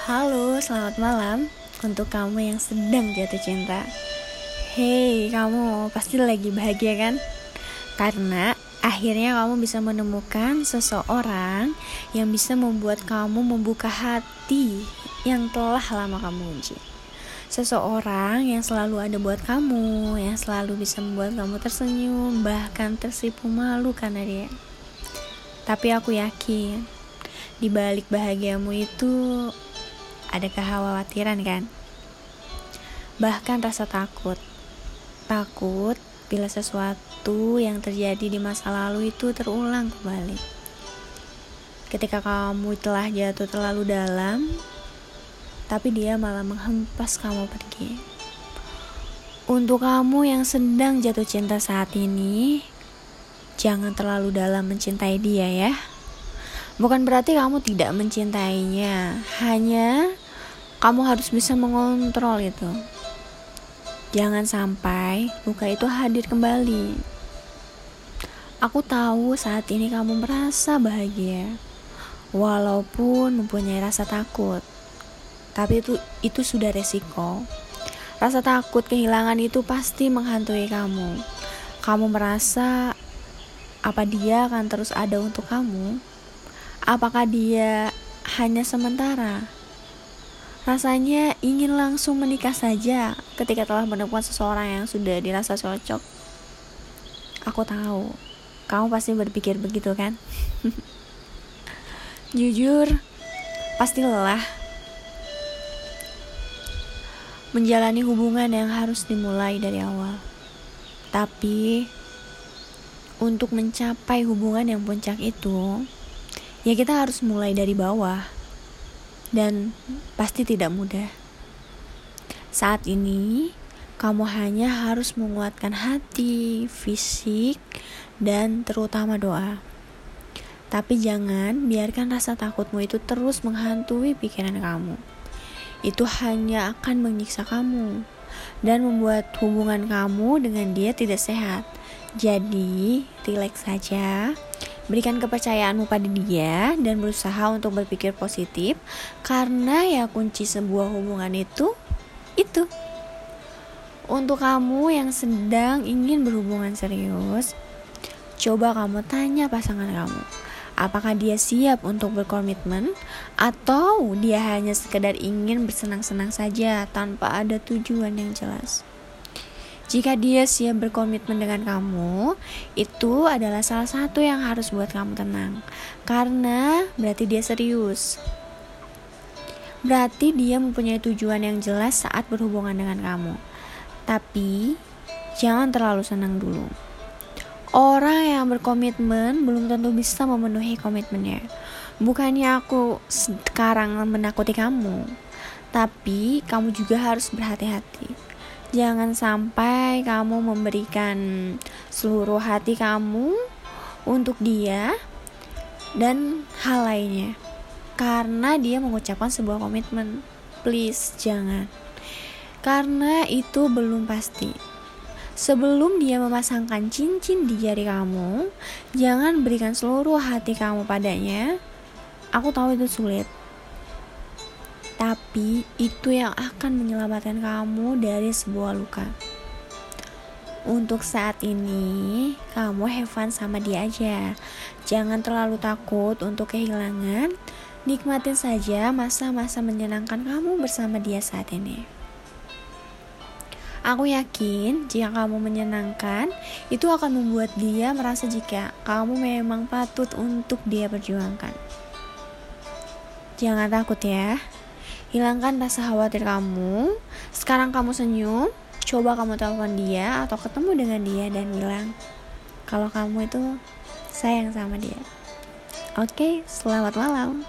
Halo, selamat malam untuk kamu yang sedang jatuh cinta. Hei, kamu pasti lagi bahagia kan? Karena akhirnya kamu bisa menemukan seseorang yang bisa membuat kamu membuka hati yang telah lama kamu kunci. Seseorang yang selalu ada buat kamu, yang selalu bisa membuat kamu tersenyum, bahkan tersipu malu karena dia. Tapi aku yakin, di balik bahagiamu itu ada kekhawatiran kan? Bahkan rasa takut. Takut bila sesuatu yang terjadi di masa lalu itu terulang kembali. Ketika kamu telah jatuh terlalu dalam, tapi dia malah menghempas kamu pergi. Untuk kamu yang sedang jatuh cinta saat ini, jangan terlalu dalam mencintai dia ya. Bukan berarti kamu tidak mencintainya, hanya kamu harus bisa mengontrol itu. Jangan sampai luka itu hadir kembali. Aku tahu saat ini kamu merasa bahagia, walaupun mempunyai rasa takut. Tapi itu itu sudah resiko. Rasa takut kehilangan itu pasti menghantui kamu. Kamu merasa apa dia akan terus ada untuk kamu? Apakah dia hanya sementara? Rasanya ingin langsung menikah saja ketika telah menemukan seseorang yang sudah dirasa cocok. Aku tahu, kamu pasti berpikir begitu kan? Jujur, pasti lelah menjalani hubungan yang harus dimulai dari awal. Tapi, untuk mencapai hubungan yang puncak itu, ya kita harus mulai dari bawah dan pasti tidak mudah. Saat ini, kamu hanya harus menguatkan hati, fisik, dan terutama doa. Tapi jangan biarkan rasa takutmu itu terus menghantui pikiran kamu. Itu hanya akan menyiksa kamu dan membuat hubungan kamu dengan dia tidak sehat. Jadi, rileks saja Berikan kepercayaanmu pada dia dan berusaha untuk berpikir positif karena ya kunci sebuah hubungan itu itu. Untuk kamu yang sedang ingin berhubungan serius, coba kamu tanya pasangan kamu, apakah dia siap untuk berkomitmen atau dia hanya sekedar ingin bersenang-senang saja tanpa ada tujuan yang jelas. Jika dia siap berkomitmen dengan kamu, itu adalah salah satu yang harus buat kamu tenang. Karena berarti dia serius. Berarti dia mempunyai tujuan yang jelas saat berhubungan dengan kamu. Tapi jangan terlalu senang dulu. Orang yang berkomitmen belum tentu bisa memenuhi komitmennya. Bukannya aku sekarang menakuti kamu, tapi kamu juga harus berhati-hati Jangan sampai kamu memberikan seluruh hati kamu untuk dia dan hal lainnya. Karena dia mengucapkan sebuah komitmen. Please jangan. Karena itu belum pasti. Sebelum dia memasangkan cincin di jari kamu, jangan berikan seluruh hati kamu padanya. Aku tahu itu sulit tapi itu yang akan menyelamatkan kamu dari sebuah luka. Untuk saat ini, kamu have fun sama dia aja. Jangan terlalu takut untuk kehilangan. Nikmatin saja masa-masa menyenangkan kamu bersama dia saat ini. Aku yakin jika kamu menyenangkan, itu akan membuat dia merasa jika kamu memang patut untuk dia perjuangkan. Jangan takut ya. Hilangkan rasa khawatir kamu. Sekarang kamu senyum. Coba kamu telepon dia atau ketemu dengan dia dan bilang kalau kamu itu sayang sama dia. Oke, selamat malam.